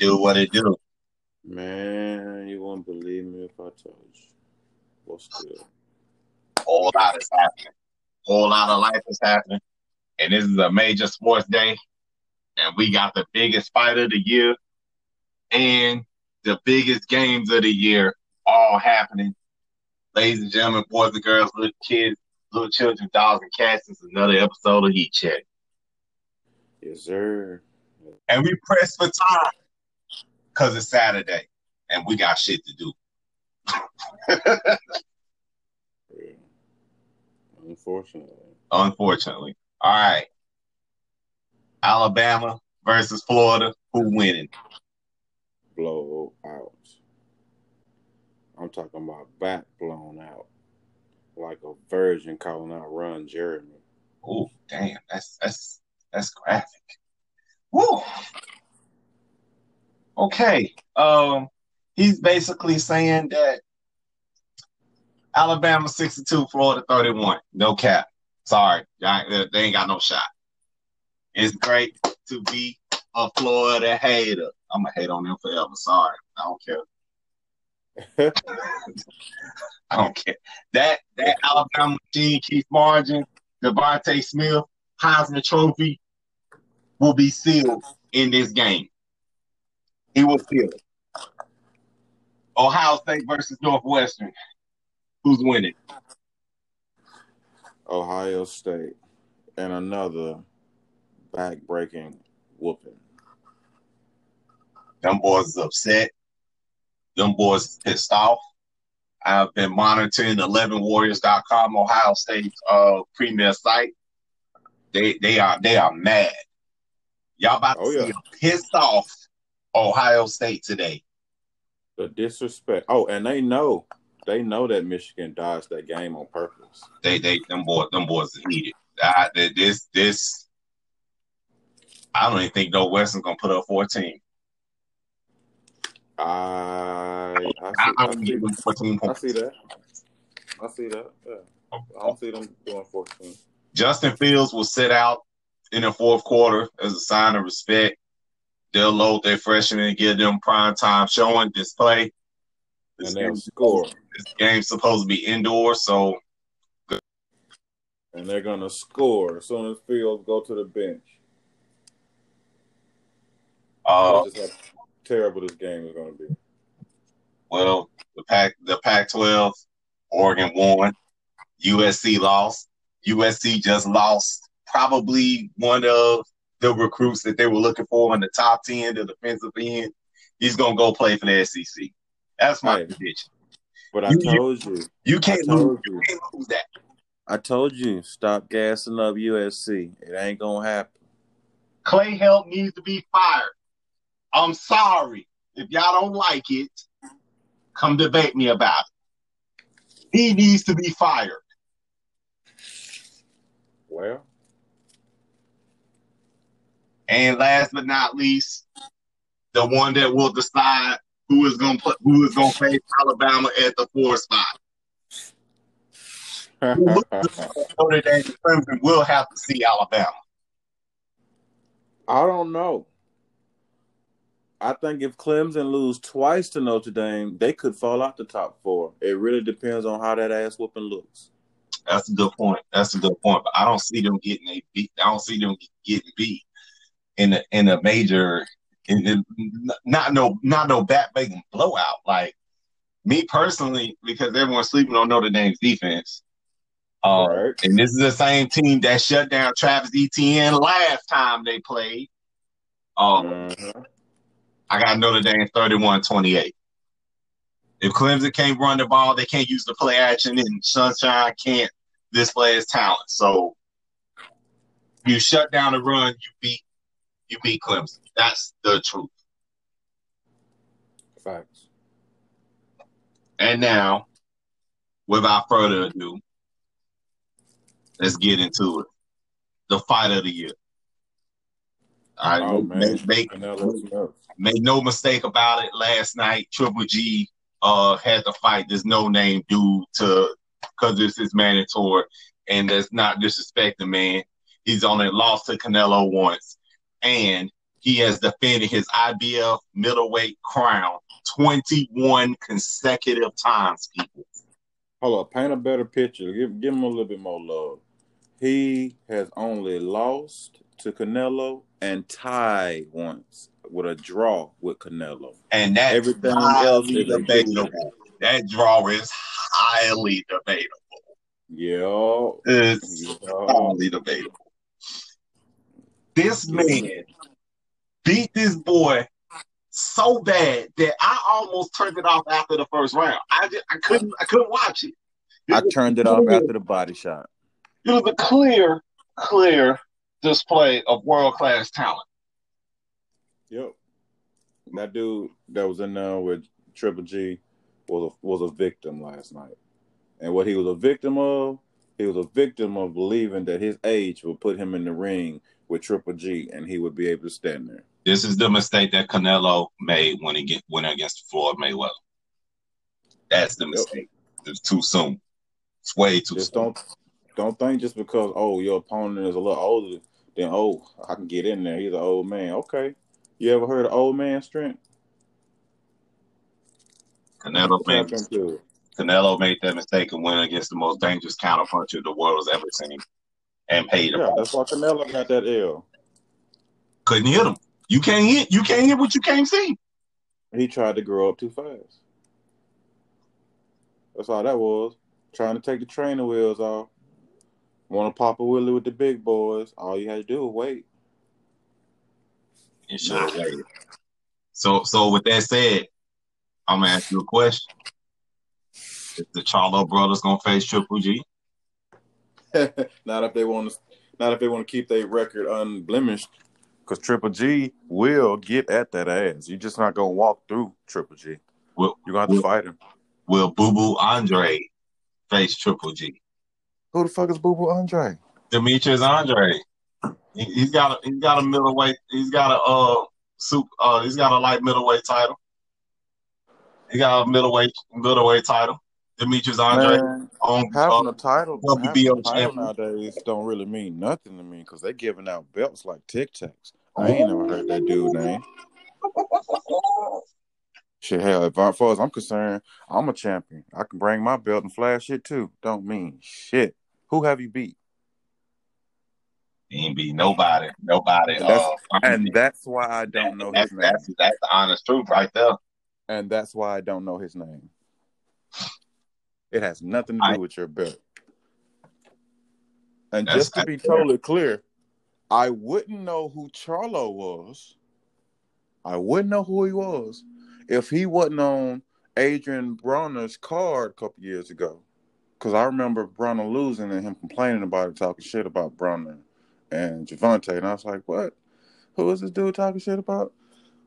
do what it do. Man, you won't believe me if I told you. What's good? Whole lot is happening. Whole lot of life is happening. And this is a major sports day. And we got the biggest fight of the year and the biggest games of the year all happening. Ladies and gentlemen, boys and girls, little kids, little children, dogs and cats, it's another episode of Heat Check. Yes, sir. And we press for time because it's Saturday and we got shit to do. Yeah. Unfortunately. Unfortunately. All right. Alabama versus Florida. Who winning? Blow out. I'm talking about back blown out. Like a virgin calling out Ron Jeremy. Oh, damn. That's that's that's graphic. Woo. Okay. Um, he's basically saying that Alabama 62, Florida 31. No cap. Sorry. They they ain't got no shot. It's great to be a Florida hater. I'm gonna hate on them forever. Sorry. I don't care. I don't care. That that Alabama team, Keith Margin, DeVonta Smith, Heisman Trophy will be sealed in this game. He will seal it. Ohio State versus Northwestern. Who's winning? Ohio State and another back breaking whooping. Them boys is upset. Them boys is pissed off. I've been monitoring 11warriors.com, Ohio State's uh, premier site. They they are they are mad. Y'all about to Oh, see pissed off Ohio State today. The disrespect. Oh, and they know. They know that Michigan dodged that game on purpose. They they them boys them boys heated. I, this this I don't even think Northwestern's gonna put up 14. I I see, I I see, give them 14 I see that. I see that. Yeah. I don't see them doing 14. Justin Fields will sit out in the fourth quarter as a sign of respect. They'll load their freshmen and give them prime time showing display. This, And they'll score. this game's supposed to be indoor, so And they're gonna score as soon as Fields go to the bench. uh, just how terrible this game is gonna be. well, the Pac the Pac-12, Oregon won, USC lost. USC just lost probably one of the recruits that they were looking for in the top ten, the defensive end. He's gonna go play for the SEC. That's my Hey. prediction. But I You- told you, You can't lose. you. You can't lose that. I told you, stop gassing up USC. It ain't gonna happen. Clay Helton needs to be fired. I'm sorry. If y'all don't like it, come debate me about it. He needs to be fired. Well, And last but not least, the one that will decide who is gonna put who is gonna face Alabama at the four spot. Notre Dame Clemson will have to see Alabama. I don't know. I think if Clemson lose twice to Notre Dame, they could fall out the top four. It really depends on how that ass whooping looks. That's a good point. That's a good point. But I don't see them getting a beat. I don't see them getting beat in a in a major in, in not no not no back breaking blowout. Like me personally, because everyone's sleeping on Notre Dame's defense. Uh, right? And this is the same team that shut down Travis Etienne last time they played. Um, Mhm. I got Notre Dame 31-28. If Clemson can't run the ball, they can't use the play action, and Sunshine can't display his talent. So you shut down the run, you beat you beat Clemson. That's the truth. Facts. And now, without further ado, let's get into it. The fight of the year. Right, Oh, make, make, Make no mistake about it. Last night, Triple G uh had to fight this no name dude to because this is mandatory, and that's not disrespect the man. He's only lost to Canelo once, and he has defended his IBF middleweight crown 21 consecutive times, people. Hold up, paint a better picture. Give, give him a little bit more love. He has only lost to Canelo and tied once with a draw with Canelo. And that Everything highly else is debatable. That draw is highly debatable. Yeah. It's yeah. highly debatable. This man beat this boy so bad that I almost turned it off after the first round. I just I couldn't I couldn't watch it. It I turned it off after the body shot. It was a clear, clear display of world class talent. Yep. That dude that was in there with Triple G was a, was a victim last night. And what he was a victim of, he was a victim of believing that his age would put him in the ring with Triple G and he would be able to stand there. This is the mistake that Canelo made when he get went against Floyd Mayweather. That's the mistake. It's too soon. It's way too Just soon. don't don't think just because oh your opponent is a little older, then oh I can get in there. He's an old man. Okay. You ever heard of old man strength? Canelo made. Canelo made that mistake and went against the most dangerous counterpuncher the world has ever seen, and paid Yeah, that's why Canelo got that L. Couldn't hit him. You can't hit. You can't hit what you can't see. He tried to grow up too fast. That's all that was. Trying to take the trainer wheels off. Want to pop a willie with the big boys. All you had to do was wait. You should have waited. So, so with that said, I'm gonna ask you a question. Is the Charlo brothers gonna face Triple G? not if they want to. Not if they want to keep their record unblemished. Because Triple G will get at that ass. You're just not gonna walk through Triple G. Will You're gonna have to will, fight him. will Boo Boo Andre face Triple G? Who the fuck is Boo Boo Andre? Demetrius Andre. He, he's got a he's got a middleweight. He's got a uh soup. Uh, he's got a light middleweight title. He got a middleweight middleweight title. Demetrius Andre Man, on having uh, a title, WBO having a title nowadays don't really mean nothing to me because they're giving out belts like Tic Tacs. I ain't never heard that dude name. Shit, hell, if I, as far as I'm concerned, I'm a champion. I can bring my belt and flash it too. Don't mean shit. Who have you beat? He ain't beat nobody. Nobody. And that's, uh, and that's why I don't know his name. that's that's the honest truth right there. And that's why I don't know his name. It has nothing to do I- with your belt. And just to be totally clear, I wouldn't know who Charlo was. I wouldn't know who he was if he wasn't on Adrian Broner's card a couple years ago. Because I remember Broner losing and him complaining about it, talking shit about Broner and Javante. And I was like, what? Who is this dude talking shit about?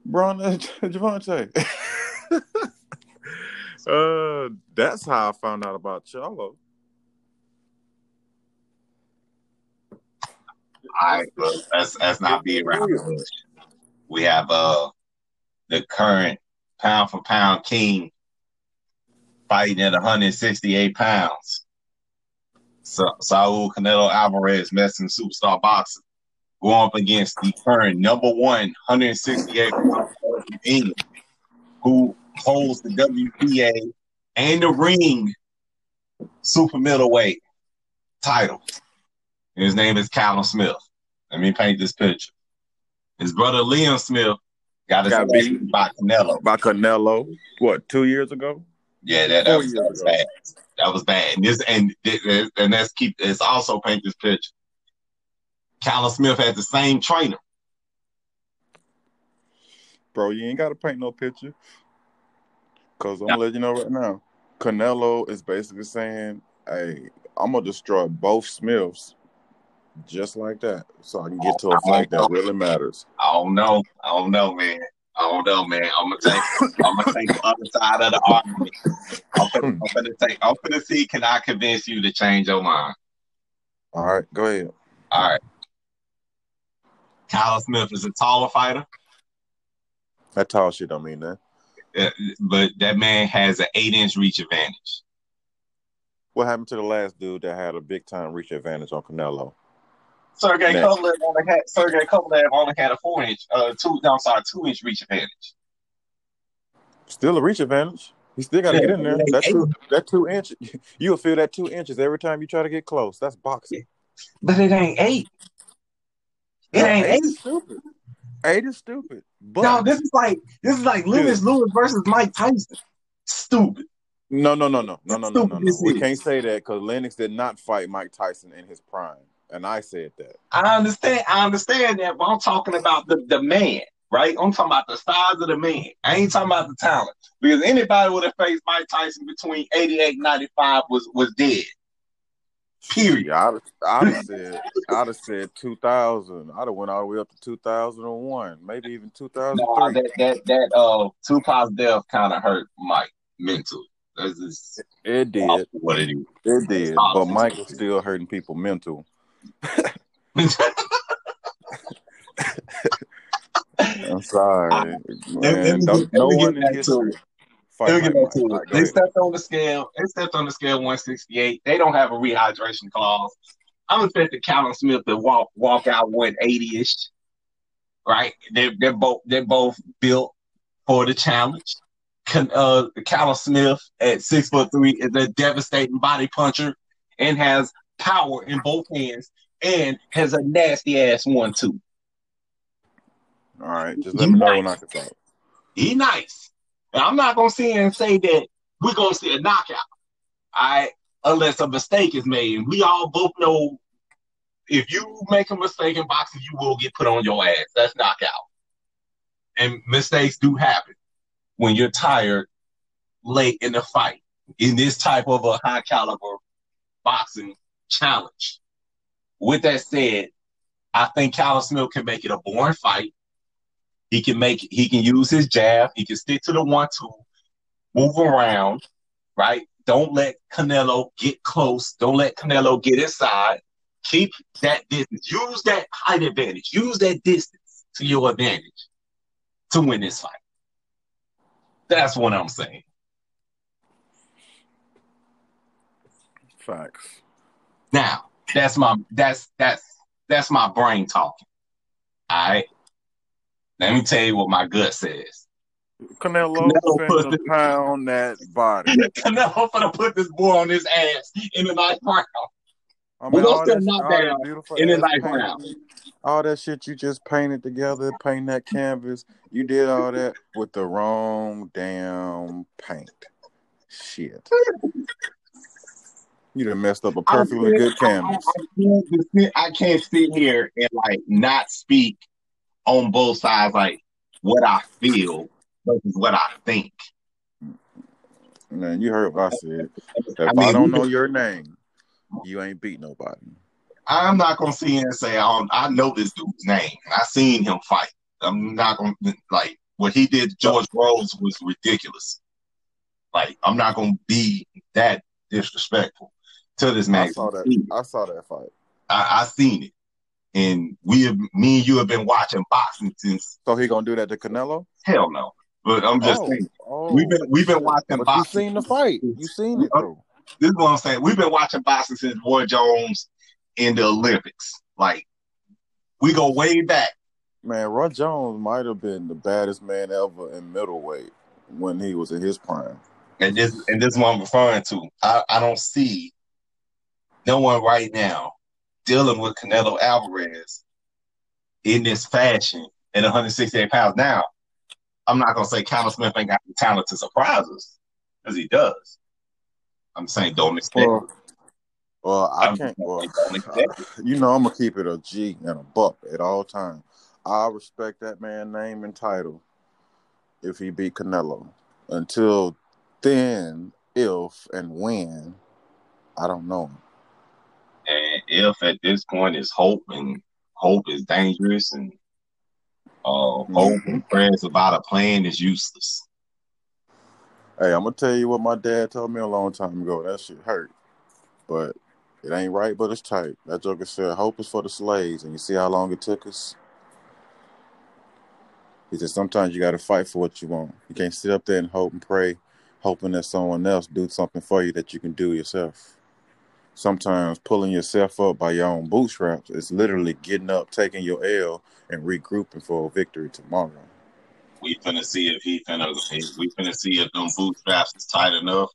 Bronner and Javante. uh, that's how I found out about. All right, but let's not be around. We have uh the current pound for pound king fighting at 168 pounds. Sa- Saul Canelo Alvarez, Mexican superstar boxer, going up against the current number one 168 pound England, who holds the WBA and the ring super middleweight title. His name is Callum Smith. Let me paint this picture. His brother Liam Smith got his beat. by Canelo. By Canelo, what, two years ago? Yeah, that, that was, that was bad. That was bad. And this and and let's keep let's also paint this picture. Callum Smith has the same trainer. Bro, you ain't got to paint no picture. Because I'm going to let you know right now. Canelo is basically saying, hey, I'm going to destroy both Smiths just like that. So I can get to a fight that really matters. I don't know. I don't know, man. I don't know, man. I'm gonna take I'm gonna take the other side of the argument. I'm gonna, I'm gonna take I'm gonna see can I convince you to change your mind. All right, go ahead. All right. Kyle Smith is a taller fighter, That tall shit don't mean that. Uh, but that man has an eight inch reach advantage. What happened to the last dude that had a big time reach advantage on Canelo? Sergey Next. Kovalev only had Sergey Kovalev only had a four inch, uh, two. No, I'm sorry, two inch reach advantage. Still a reach advantage. He still got to Yeah, get in there. but it That two, that two inch, you'll feel that two inches every time you try to get close. That's boxing. But it ain't eight. It No, ain't eight eight. stupid. Eight is stupid. But No, this is like this is like Lennox Lewis versus Mike Tyson. Stupid. no, no, no, no, no, no, no, no, no. We can't say that because Lennox did not fight Mike Tyson in his prime, and I said that. I understand. I understand that, but I'm talking about the, the man, right? I'm talking about the size of the man. I ain't talking about the talent. Because anybody would have faced Mike Tyson between 88 and 95 was was dead. Period. Yeah, I'd, I'd have said, I'd have said 2000. I'd have went all the way up to 2001, maybe even No, 2003. that that that uh Tupac's death kind of hurt Mike mentally. That's just It did, what it is. it did. But Mike was still hurting people mental. I'm sorry, Let- let me no let me get one in back to history it. Fight Let me get back to it. All right, They ahead. stepped on the scale. They stepped on the scale 168. They don't have a rehydration clause. I'm expecting Callum Smith to walk walk out 180 ish. Right? They're they're both they're both built for the challenge. Can, uh, Callum Smith at six foot three is a devastating body puncher and has power in both hands and has a nasty ass one too. All right, just let me know when I can talk. He nice. And I'm not gonna sit and say that we're gonna see a knockout. Right, unless a mistake is made. And we all both know if you make a mistake in boxing, you will get put on your ass. That's knockout. And mistakes do happen when you're tired late in the fight in this type of a high caliber boxing challenge. With that said, I think Callum Smith can make it a boring fight. He can make he can use his jab. He can stick to the one two, move around, right? Don't let Canelo get close. Don't let Canelo get inside. Keep that distance. Use that height advantage. Use that distance to your advantage to win this fight. That's what I'm saying. Facts. Now, that's my that's that's that's my brain talking. All right. Let me tell you what my gut says. Canelo, Canelo finna pussy. pound that body. Canelo gonna put this boy on his ass in the ninth round. I We mean, gonna all still that, knock all that down beautiful in the ass ninth round. all that shit you just painted together, paint that canvas. You did all that with the wrong damn paint. Shit. You done messed up a perfectly I- good I, canvas. I, can't, I can't sit here and like not speak on both sides, like what I feel versus what I think. Man, you heard what I said. If I, I don't know your name, you ain't beat nobody. I'm not gonna sit here and say I, don't, I know this dude's name. I seen him fight. I'm not gonna like what he did. to George Groves was ridiculous. Like I'm not gonna be that disrespectful to this man. I saw that. I saw that fight. I, I seen it, and we have, me and you have been watching boxing since So he gonna do that to Canelo? hell no. But I'm just oh, saying, oh, we've been we've been watching But you boxing. seen the fight. You seen it though. This is what I'm saying. We've been watching boxing since Roy Jones in the Olympics. Like we go way back. Man, Roy Jones might have been the baddest man ever in middleweight when he was in his prime. And this and this is what I'm referring to. I, I don't see no one right now dealing with Canelo Alvarez in this fashion at 168 pounds. Now, I'm not gonna say Callum Smith ain't got the talent to surprise us, because he does. I'm saying don't expect Well, well I I'm can't. Well, you know, I'm gonna keep it a G and a buck at all times. I respect that man name and title if he beat Canelo. Until then, if and when, I don't know. If at this point is hope and hope is dangerous and uh, hope and prayers about a plan is useless. Hey, I'm gonna tell you what my dad told me a long time ago. That shit hurt, but it ain't right, but it's tight. That joker said, "Hope is for the slaves," and you see how long it took us. He said, "Sometimes you got to fight for what you want. You can't sit up there and hope and pray, hoping that someone else do something for you that you can do yourself." Sometimes pulling yourself up by your own bootstraps is literally getting up, taking your L, and regrouping for a victory tomorrow. We finna see if he finna. We finna see if them bootstraps is tight enough.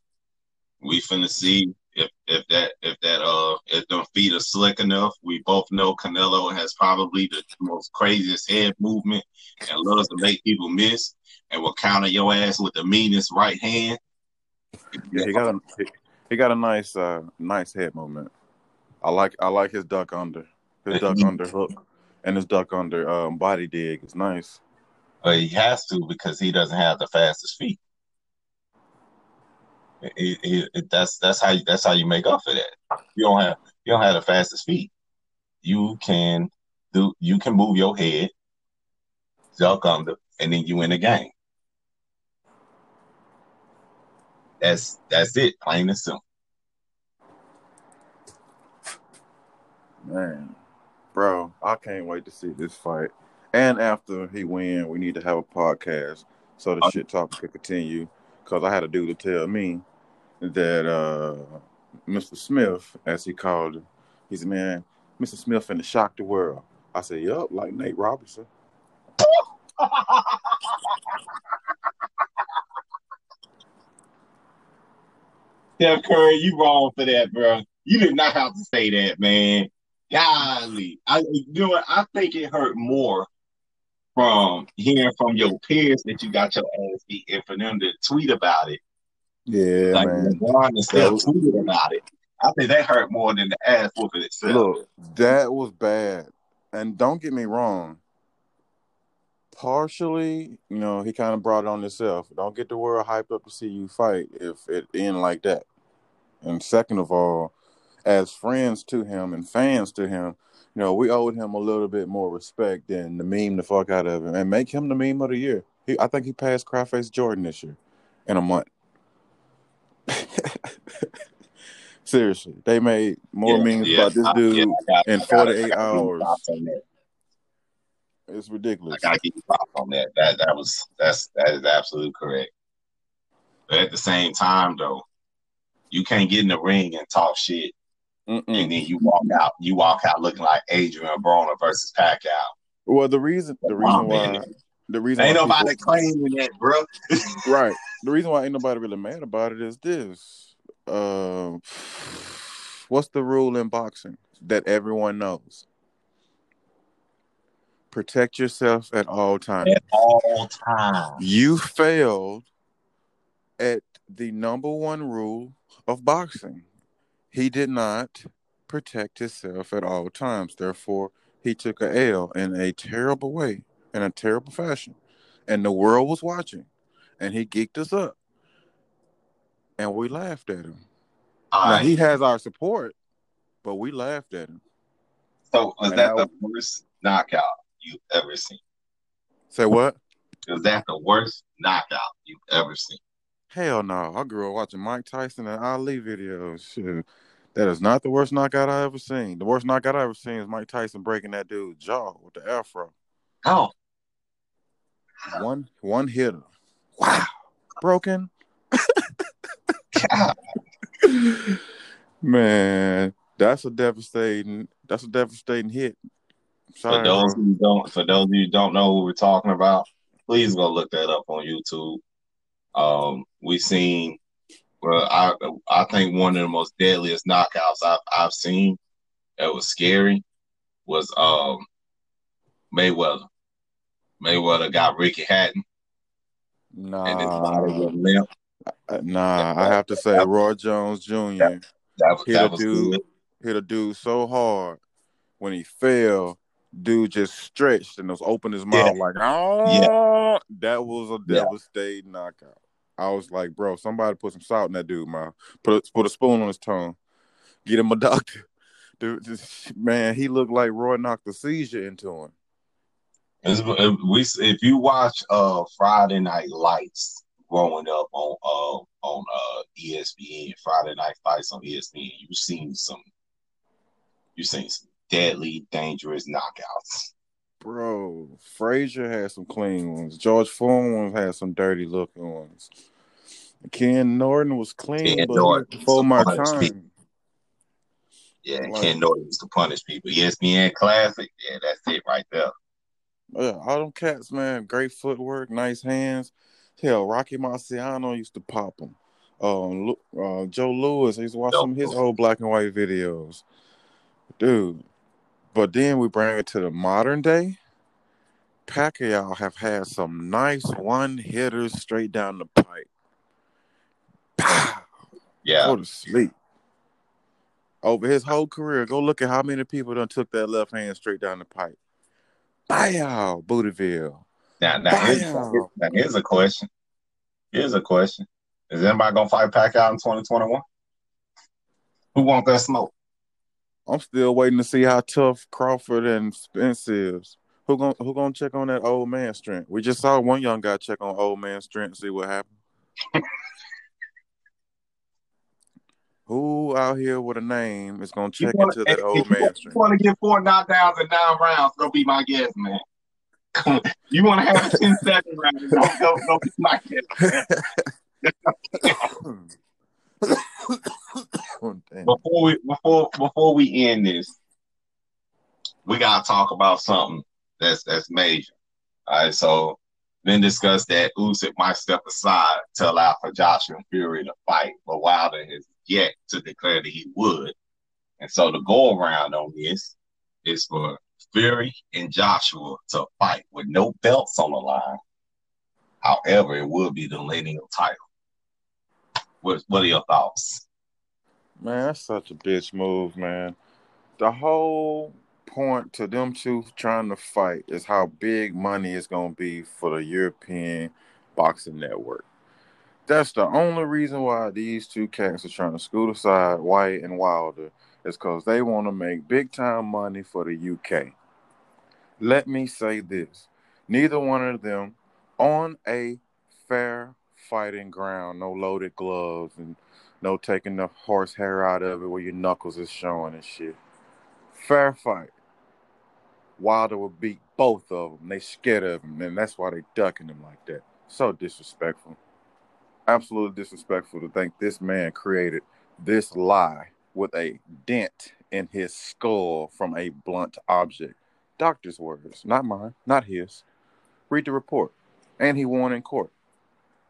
We finna see if if that if that uh if them feet are slick enough. We both know Canelo has probably the most craziest head movement and loves to make people miss and will counter your ass with the meanest right hand. Yeah, he got a he, got a nice uh nice head movement. I like I like his duck under his duck under hook and his duck under um, body dig is nice. But he has to because he doesn't have the fastest feet. It, it, it, that's that's how you, that's how you make up for that. You don't have you don't have the fastest feet. You can do you can move your head, duck under, and then you win the game. That's that's it, plain and simple. Man, bro, I can't wait to see this fight. And after he win, we need to have a podcast so the shit talk could continue. Cause I had a dude to tell me that uh, Mr. Smith, as he called him, he said, "Man, Mr. Smith finna shock the world." I said, "Yup, like Nate Robinson." Steph Curry, you wrong for that, bro. You did not have to say that, man. Golly, I you know what? I think it hurt more from hearing from your peers that you got your ass beat, and for them to tweet about it. Yeah, like man. LeBron instead of tweeting about it. I think that hurt more than the ass whooping itself. Look, that was bad, and don't get me wrong. Partially, you know, he kind of brought it on himself. Don't get the world hyped up to see you fight if it end like that. And second of all, as friends to him and fans to him, you know, we owed him a little bit more respect than the meme the fuck out of him and make him the meme of the year. He, I think he passed Cryface Jordan this year in a month. Seriously, they made more Yeah, memes yeah, about this I- dude yeah, I got- in 48 I gotta give you hours. Props on that. It's I ridiculous. gotta give you props on that. That that was that's that is absolutely correct. But at the same time, though, you can't get in the ring and talk shit, and Mm-mm. then you walk out. You walk out looking like Adrian Broner versus Pacquiao. Well, the reason the reason why the reason Ain't nobody people- claiming that, bro. right the reason why ain't nobody really mad about it is this. Um, what's the rule in boxing that everyone knows? Protect yourself at all times. At all times. You failed at the number one rule of boxing. He did not protect himself at all times. Therefore, he took a L in a terrible way, in a terrible fashion. And the world was watching. And he geeked us up. And we laughed at him. All now right. he has our support, but we laughed at him. So was And that I- the worst knockout you've ever seen? Say what? Is that the worst knockout you've ever seen? Hell no. I grew up watching Mike Tyson and Ali videos. Shit. That is not the worst knockout I ever seen. The worst knockout I ever seen is Mike Tyson breaking that dude's jaw with the afro. Oh, One one hitter. Wow. Broken. Man, that's a devastating that's a devastating hit. For those who don't, for those of you who don't know who we're talking about, please go look that up on YouTube. Um, we've seen, well, I I think one of the most deadliest knockouts I've I've seen that was scary was um Mayweather. Mayweather got Ricky Hatton and his body Nah, was limp. uh, nah. I have to say, Roy Jones Jr. That was hit that a was dude, good. hit a dude so hard when he fell, dude just stretched and was open his Yeah. mouth like, oh, that was a Yeah. devastating knockout. I was like, bro, somebody put some salt in that dude mouth. Put a, put a spoon on his tongue. Get him a doctor. Dude, man, he looked like Roy knocked a seizure into him. It's- uh, we if you watch uh Friday Night Lights growing up on uh on uh ESPN Friday Night Fights on ESPN, you've seen some you've seen some deadly dangerous knockouts. Bro, Frazier had some clean ones. George Foreman had some dirty looking ones. Ken Norton was clean, Ken but Norton before my time. Yeah, Like- Ken Norton used to punish people. ESPN Classic. Yeah, that's it right there. Yeah, all them cats, man, great footwork, nice hands. Hell, Rocky Marciano used to pop them. Um, uh, Joe Louis, I used to watch Joe some of his old black and white videos, dude. But then we bring it to the modern day. Pacquiao have had some nice one hitters straight down the pipe. Pow! Yeah, Go to sleep. Over his whole career, go look at how many people done took that left hand straight down the pipe. Bow, Bootyville. Now, now, here's, now here's a question. Here's a question. Is anybody gonna fight Pacquiao in 2021? Who want that smoke? I'm still waiting to see how tough Crawford and Spence is. Who gonna who gonna check on that old man strength? We just saw one young guy check on old man strength, see what happened. who out here with a name is gonna check wanna- into that old you man want- strength? You want to get four knockdowns in nine rounds? Go be my guest, man. you want to have a 10 second round? Go, go, go be my guest. Before we before before we end this, we gotta talk about something that's that's major. All right, so then discuss that Usyk might step aside to allow for Joshua and Fury to fight, but Wilder has yet to declare that he would. And so the go around on this is for Fury and Joshua to fight with no belts on the line. However, it will be the lineal title. What, what are your thoughts? Man, that's such a bitch move, man. The whole point to them two trying to fight is how big money is going to be for the European Boxing Network. That's the only reason why these two cats are trying to scoot aside Whyte and Wilder is because they want to make big time money for the UK. Let me say this neither one of them on a fair fighting ground, no loaded gloves and no taking the horse hair out of it where your knuckles is showing and shit. Fair fight. Wilder will beat both of them. They scared of him, and that's why they ducking him like that. So disrespectful. Absolutely disrespectful to think this man created this lie with a dent in his skull from a blunt object. Doctor's words, not mine, not his. Read the report. And he won in court.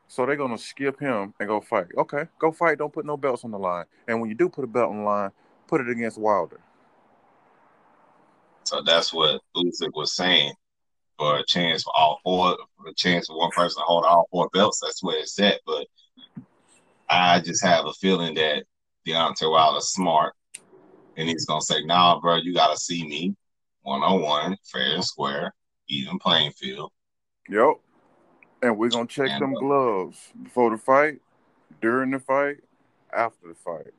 So they're gonna skip him and go fight. Okay, go fight. Don't put no belts on the line. And when you do put a belt on the line, put it against Wilder. So that's what Usyk was saying. For a chance for all four, for a chance for one person to hold all four belts, that's where it's at. But I just have a feeling that Deontay Wilder's smart, and he's gonna say, "Nah, bro, you gotta see me one on one, fair and square, even playing field." Yep. And we're gonna check And, them gloves before the fight, during the fight, after the fight.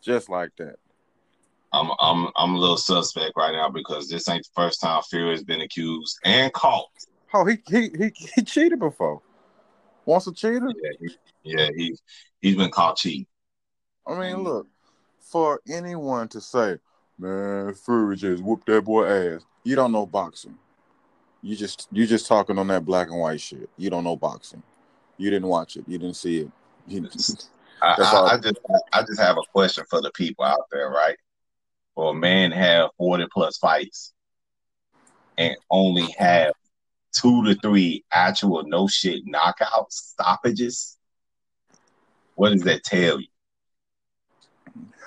Just like that. I'm I'm I'm a little suspect right now because this ain't the first time Fury has been accused and caught. Oh, he he he, he cheated before. Once a cheater? Yeah, he, yeah, he he's been caught cheating. I mean, look, for anyone to say, man, Fury just whooped that boy ass. You don't know boxing. You just you just talking on that black and white shit. You don't know boxing. You didn't watch it. You didn't see it. You, I, I. I just I just have a question for the people out there, right? For a man have forty plus fights and only have two to three actual no shit knockouts, stoppages, what does that tell you?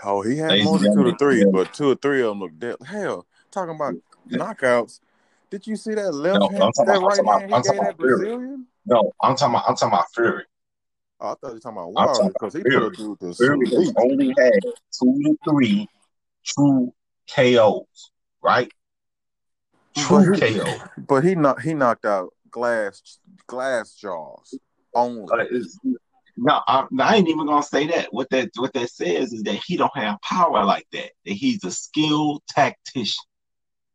oh, he had Ladies more than two to three, but two or three of them look dead. Hell, talking about knockouts. Did you see that left No, hand, I'm talking that about- I'm right hand about- he I'm gave that Fury. Brazilian? No, I'm talking about I'm talking about Fury. Oh, I thought you were talking about I'm Wilder because he Fury. put a dude to Fury has only had two to three true KOs, right? True But he- KO. But he knocked he knocked out glass glass jaws only. Uh, no, I, I ain't even gonna say that. What that what that says is that he don't have power like that. That he's a skilled tactician.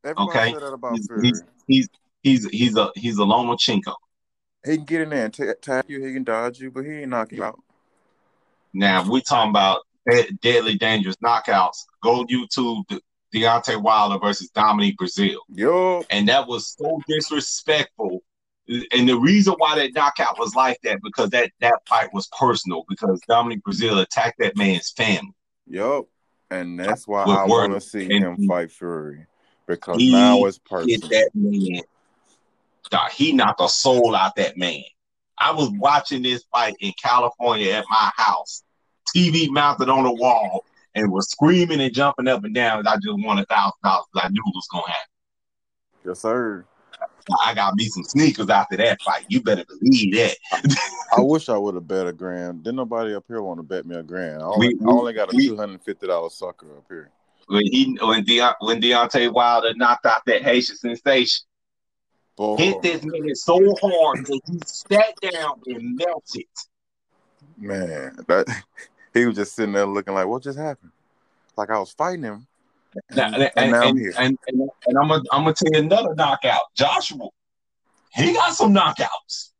Everybody okay. said that about He's, Fury. he's he's he's he's a he's a Lomachenko. He can get in there and ta- tap you. He can dodge you, but he ain't knock you out. Now we talking about de- deadly dangerous knockouts. Go YouTube De- Deontay Wilder versus Dominic Breazeale, Yo, and that was so disrespectful. And the reason why that knockout was like that because that that fight was personal because Dominic Breazeale attacked that man's family. Yup. And that's why With I want to see him fight Fury because he now it's Hit personal. that man. Dog, he knocked the soul out that man. I was watching this fight in California at my house, TV mounted on the wall, and was screaming and jumping up and down. I just won a thousand dollars. I knew it was gonna happen. Yes, sir. I got me some sneakers after that fight. You better believe that. I wish I would have bet a grand. Didn't nobody up here want to bet me a grand. I only, We- I only got a two hundred fifty dollar sucker up here. When he when when Deontay Wilder knocked out that Haitian sensation, Boy, hit this man so hard that he sat down and melted. man, that he was just sitting there looking like, what just happened? Like I was fighting him, and, Now- and and, now I'm here. and, and, and I'm gonna I'm gonna tell you another knockout. Joshua, he got some knockouts.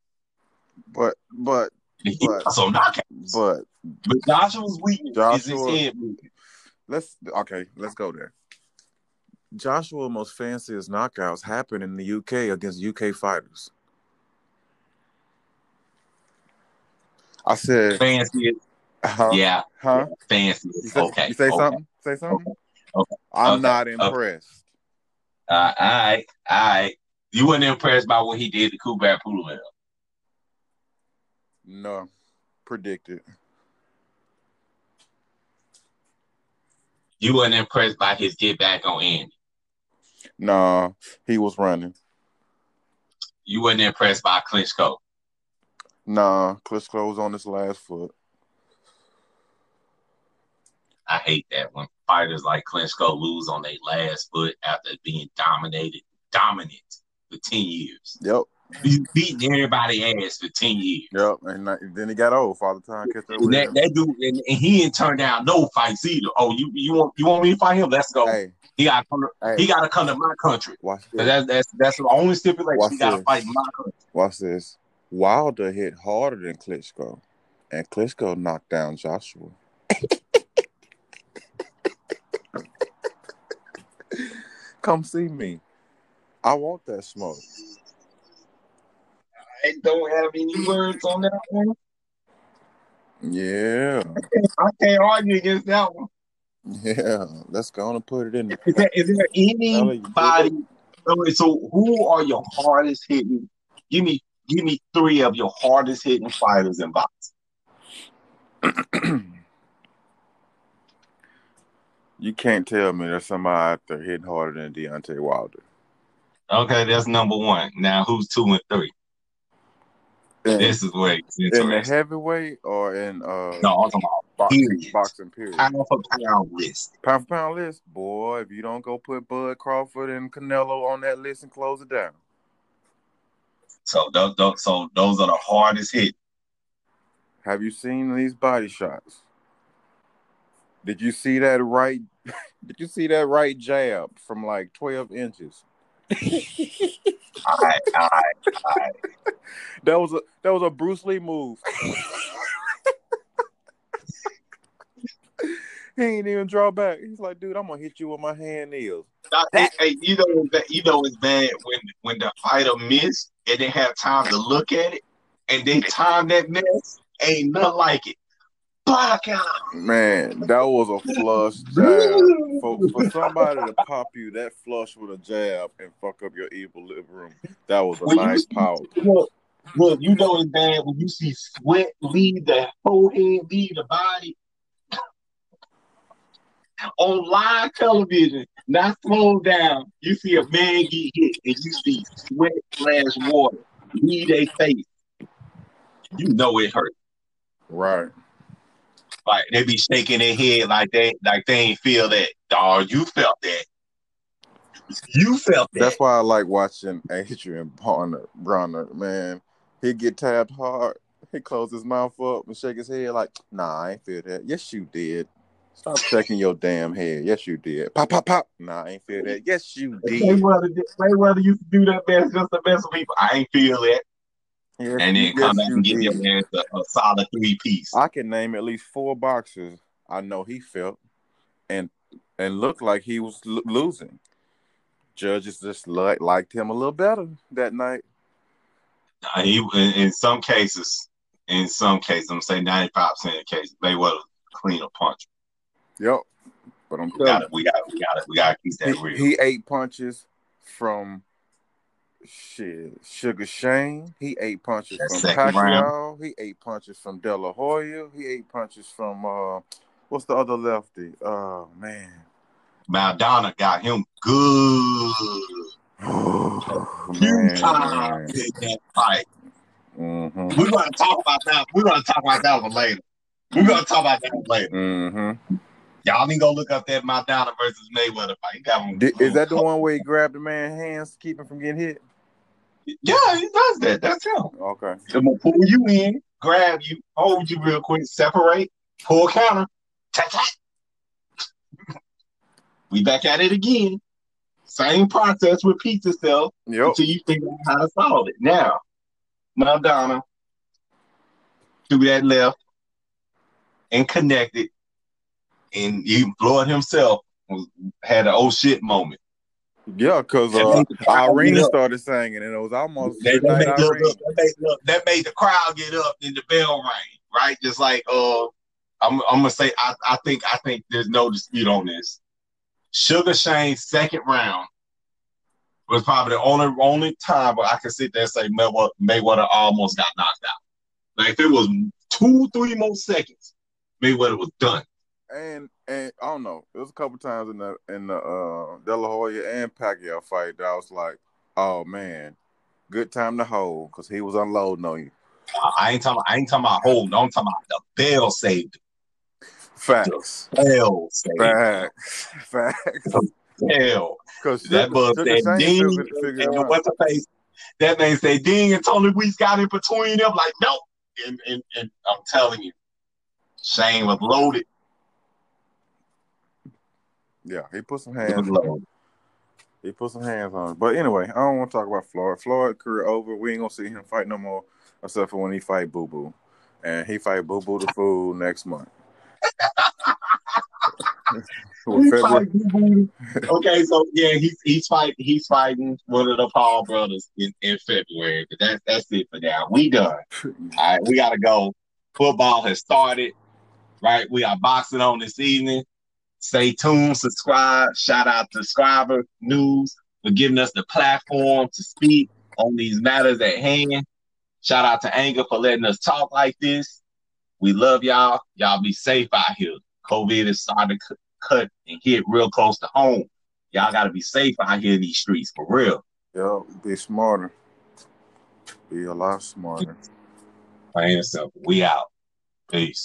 but but He But- got some knockouts. but But Joshua's weakness is his Joshua- head. Let's okay, let's go there. Joshua most fanciest knockouts happen in the UK against UK fighters. I said, Fancy, huh? yeah, huh? fancy. You say, Okay, you say okay. something? Say something? Okay. I'm Okay. not Okay. impressed. Uh, all right, all right. You weren't impressed by what he did to Kubrat Pulev. No, predicted. You weren't impressed by his get back on Andy. Nah, he was running. You weren't impressed by Klitschko. Nah, Klitschko was on his last foot. I hate that when fighters like Klitschko lose on their last foot after being dominated, dominant for 10 years. Yep, He's beating everybody ass for 10 years. yep. And then he got old. Father Time catch up And with that, him. that dude, and, and he didn't turn down no fights either. Oh, you you want you want me to fight him? Let's go. Hey, He got to come to, hey, he got to come to my country. Watch this. That's that's that's the only stipulation. Watch he got to fight my country. Watch this. Wilder hit harder than Klitschko, and Klitschko knocked down Joshua. Come see me. I want that smoke. I don't have any words on that one. Yeah, I can't argue against that one. yeah. Let's go on and put it in. there. Is there, is there Ellie, you anybody? Okay, so who are your hardest hitting? Give me give me three of your hardest hitting fighters in boxing. you can't tell me there's somebody out there hitting harder than Deontay Wilder. Okay, that's number one. Now who's two and three? In, This is it's in the heavyweight or in uh No, I'm talking about boxing, period. boxing period. pound for pound list. Pound for pound list, boy. If you don't go put Bud Crawford and Canelo on that list and close it down. So those, those so those are the hardest hit. Have you seen these body shots? Did you see that right? Did you see that right jab from like twelve inches? That was a that was a Bruce Lee move. he ain't even draw back. He's like, dude, I'm gonna hit you with my hand nails. Hey, you know, you know, it's bad when when the fighter miss and they have time to look at it, and they time that miss. Ain't nothing like it. Man, that was a flush jab. For, for somebody to pop you that flush with a jab and fuck up your evil equilibrium, that was a When nice see- power. Look, look, you know it's bad when you see sweat leave the whole head, leave the body. On live television, not slowed down, you see a man get hit and you see sweat slash water leave their face. You know it hurt. Right. Like they be shaking their head like they like they ain't feel that. Dog, you felt that. You felt that. That's why I like watching Adrian Broner. Broner, man, he get tapped hard. He close his mouth up and shake his head like, "Nah, I ain't feel that." Yes, you did. Stop shaking your damn head. Yes, you did. Pop, pop, pop. Nah, I ain't feel that. Yes, you did. Mayweather, did- Mayweather used to do that best just the best of people. I ain't feel that. Yes, And then yes, come back and give did. your man a, a solid three piece. I can name at least four boxes I know he felt and and looked like he was lo- losing. Judges just li- liked him a little better that night. Uh, he in, in some cases, in some cases, I'm saying 95 percent of the cases, Mayweather clean a punch. Yep. But I'm We telling got it. We got it. We got it. We got to keep that he, real. he ate punches from shit Sugar Shane. He ate punches That from Pacquiao. He ate punches from De La Hoya. He ate punches from uh, what's the other lefty? Oh man. Maidana got him good. Oh, man. times in that fight. Mm-hmm. We're gonna talk about that. We're gonna talk about that one later. We're gonna talk about that one later. Mm-hmm. Y'all need to go look up that Maidana versus Mayweather fight. Got him. Is that the one where he grabbed the man's hands to keep him from getting hit? Yeah, he does that. That's him. Okay. I'm gonna pull you in, grab you, hold you real quick, separate, pull counter, tat tat. we back at it again. Same process repeats itself Yep. until you figure out how to solve it. Now, Maidana threw that left and connected, and even Floyd himself had an oh shit moment. Yeah, because uh, the Irene started singing, and it was almost That, that, made, look, that, made, that made the crowd get up and the bell rang, right? Just like uh I'm I'm gonna say I, I think I think there's no dispute on this. Sugar Shane's second round was probably the only only time where I can sit there and say Mayweather, Mayweather almost got knocked out. Like if it was two, three more seconds, Mayweather was done. And and I don't know. It was a couple times in the in the uh, De La Hoya and Pacquiao fight that I was like, oh man, good time to hold because he was unloading on you. I ain't talking I ain't talking about holding, I'm talking about the bell saved. Facts. The bell saved. Facts. Facts. Bell. Because That buzz said Dean and the what's her face. That man said Dean and Tony Weeks got in between them. Like, nope. And, and and I'm telling you, Shane was loaded. Yeah, he put some hands. was loaded. He put some hands on. it. But anyway, I don't want to talk about Floyd. Floyd career over. We ain't gonna see him fight no more, except for when he fight Boo Boo, and he fight Boo Boo the Fool next month. He February- fight Boo-Boo. okay, so yeah, he's he's fighting he's fighting one of the Paul brothers in, in February. But that's that's it for now. We done. All right, we gotta go. Football has started. Right, we are boxing on this evening. Stay tuned, subscribe. Shout out to Scriber News for giving us the platform to speak on these matters at hand. Shout out to Anger for letting us talk like this. We love y'all. Y'all be safe out here. COVID is starting to cut and hit real close to home. Y'all got to be safe out here in these streets for real. Yeah, be smarter. Be a lot smarter. Plain and simple. We out. Peace.